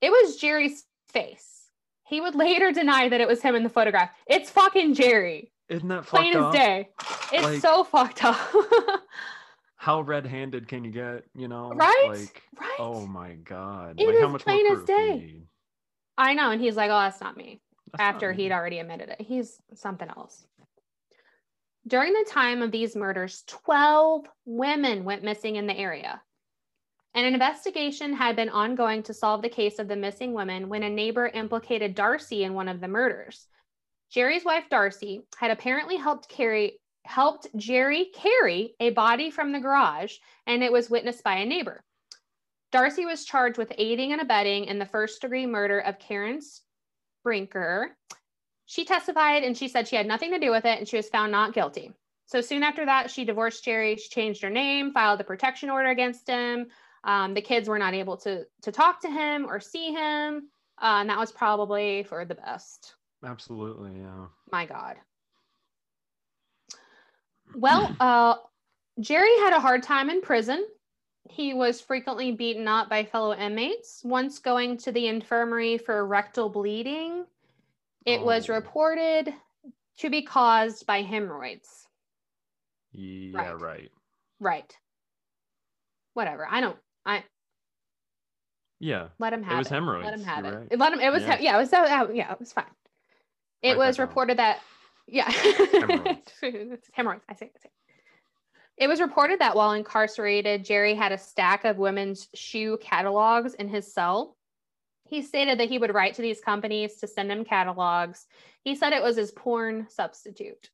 It was Jerry's face. He would later deny that it was him in the photograph. It's fucking Jerry. Isn't that Plain as up? day. It's Like- so fucked up. How red-handed can you get? You know, Right? Like, right? oh my god! It like, how is plain as proof do you day. I know. And he's like, oh, that's not me. That's not after me. he'd already admitted it. He's something else. During the time of these murders, 12 women went missing in the area. An investigation had been ongoing to solve the case of the missing women when a neighbor implicated Darcy in one of the murders. Jerry's wife Darcy had apparently helped carry helped Jerry carry a body from the garage and it was witnessed by a neighbor. Darcy was charged with aiding and abetting in the first degree murder of Karen Brinker. She testified and she said she had nothing to do with it and she was found not guilty. So soon after that, she divorced Jerry. She changed her name, filed a protection order against him. Um, the kids were not able to to talk to him or see him, uh, and that was probably for the best. Absolutely, yeah. My God. Well, uh, Jerry had a hard time in prison. He was frequently beaten up by fellow inmates, once going to the infirmary for rectal bleeding. It was Oh. reported to be caused by hemorrhoids. Yeah, Right. right. Right. Whatever. I don't. I Yeah. let him have was it. Hemorrhoids, Let him have you're it. right. Let him. It was. Yeah. he- Yeah. It was. Uh, yeah. It was fine. It Write was that down. reported that. Yeah. Hemorrhoids. Hemorrhoids. I say. I say. It was reported that while incarcerated, Jerry had a stack of women's shoe catalogs in his cell. He stated that he would write to these companies to send him catalogs. He said it was his porn substitute.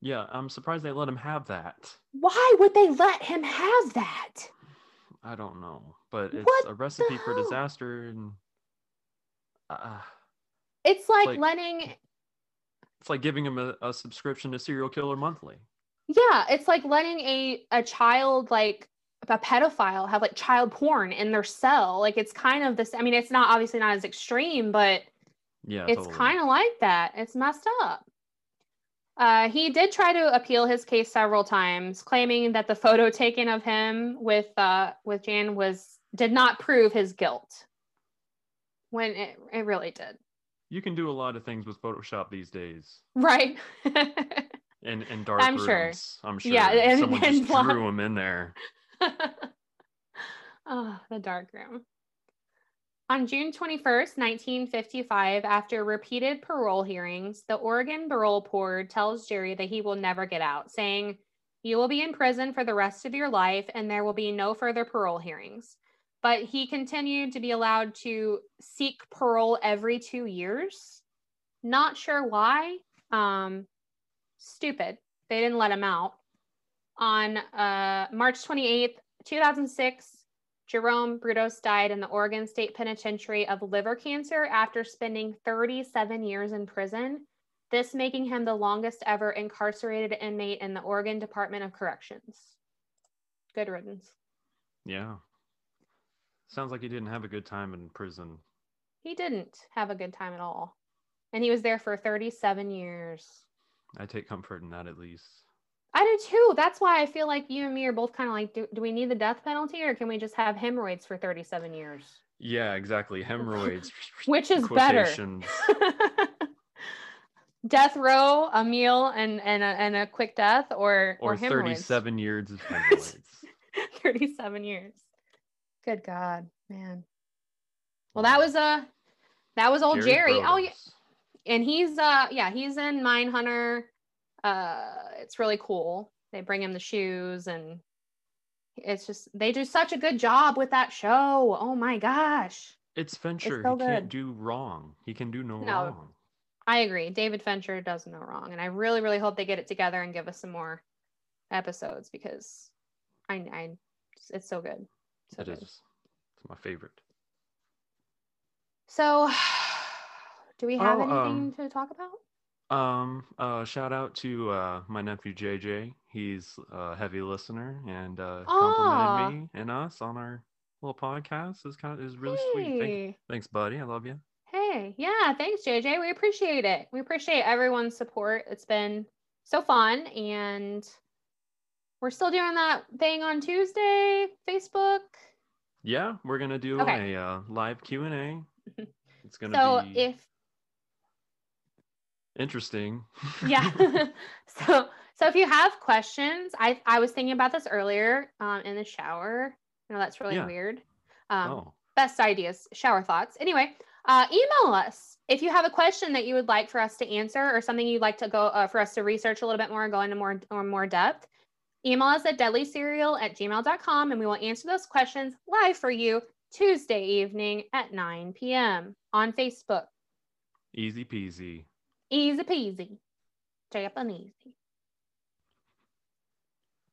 Yeah, I'm surprised they let him have that. Why would they let him have that? I don't know, but it's What a recipe for disaster, and uh, It's like, Like- letting it's like giving him a, a subscription to Serial Killer Monthly. yeah, it's like letting a a child like a pedophile have like child porn in their cell. Like it's kind of this. I mean, it's not obviously not as extreme, but Yeah, it's totally. kind of like that. It's messed up. Uh, he did try to appeal his case several times, claiming that the photo taken of him with uh, with Jan was did not prove his guilt. When it, it really did, You can do a lot of things with Photoshop these days, right? and and dark I'm rooms. sure. I'm sure. Yeah, and- someone and just blonde- drew him in there. Oh, the dark room. On June 21st, 1955, after repeated parole hearings, the Oregon Parole Board tells Jerry that he will never get out, saying, You will be in prison for the rest of your life and there will be no further parole hearings. But he continued to be allowed to seek parole every two years. Not sure why. Um, stupid. They didn't let him out. On uh, March 28th, 2006, Jerome Brudos died in the Oregon State Penitentiary of liver cancer after spending 37 years in prison, this making him the longest ever incarcerated inmate in the Oregon Department of Corrections. Good riddance. Yeah. Sounds like he didn't have a good time in prison. He didn't have a good time at all. And he was there for 37 years. I take comfort in that at least. I do too. That's why I feel like you and me are both kind of like, do, do we need the death penalty or can we just have hemorrhoids for 37 years? Yeah, exactly. Hemorrhoids. Which is better? death row, a meal, and and a, and a quick death, or Or hemorrhoids? 37 years of hemorrhoids. 37 years. Good God, man. Well, that was uh that was old Jerry. Oh yeah, and he's uh yeah he's in Mindhunter. Uh, it's really cool. They bring him the shoes, and it's just they do such a good job with that show. Oh my gosh. It's Fincher. so he can't do wrong. He can do no, No. wrong. I agree. David Fincher does no wrong, and I really, really hope they get it together and give us some more episodes because I, I, it's so good. So It is. good. It's my favorite. So, do we have Oh, anything um, to talk about? Um, uh, shout out to uh, my nephew JJ. He's a heavy listener and uh, complimented me and us on our little podcast. is kind of is really sweet. Thank, thanks, buddy. I love you. Hey, yeah, thanks, JJ. We appreciate it. We appreciate everyone's support. It's been so fun, and we're still doing that thing on Tuesday, Facebook. Yeah, we're gonna do Okay. a uh, live Q and A. It's gonna be So be if interesting. yeah. So so if you have questions i i was thinking about this earlier um in the shower. You know that's really Yeah. weird. Um oh, best ideas shower thoughts. Anyway uh email us if you have a question that you would like for us to answer or something you'd like to go uh, for us to research a little bit more and go into more or more depth. Email us at deadlycereal at gmail.com and we will answer those questions live for you tuesday evening at 9 p.m on facebook. Easy peasy. Easy peasy japanese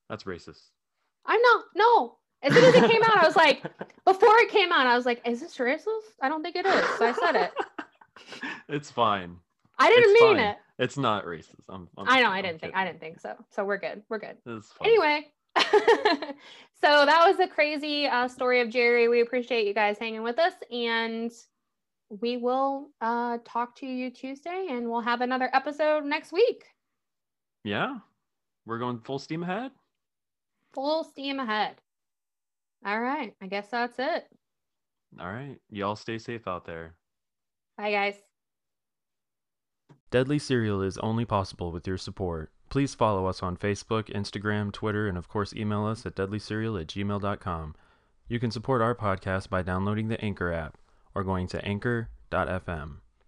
That's racist. I'm not. No. As soon as it came out, I was like, before it came out, I was like, is this racist? I don't think it is. So I said it. it's fine. I didn't It's mean fine. it. It's not racist. I'm, I'm I know. I'm I didn't think. I didn't think so. So we're good. We're good. Anyway. so that was a crazy uh, story of Jerry. We appreciate you guys hanging with us, and we will uh, talk to you Tuesday, and we'll have another episode next week. Yeah, we're going full steam ahead. Full steam ahead. All right. I guess that's it. All right, y'all stay safe out there. Bye, guys. Deadly Cereal is only possible with your support. Please follow us on Facebook, Instagram, Twitter, and of course email us at deadlycereal at gmail.com. You can support our podcast by downloading the Anchor app or going to anchor.fm.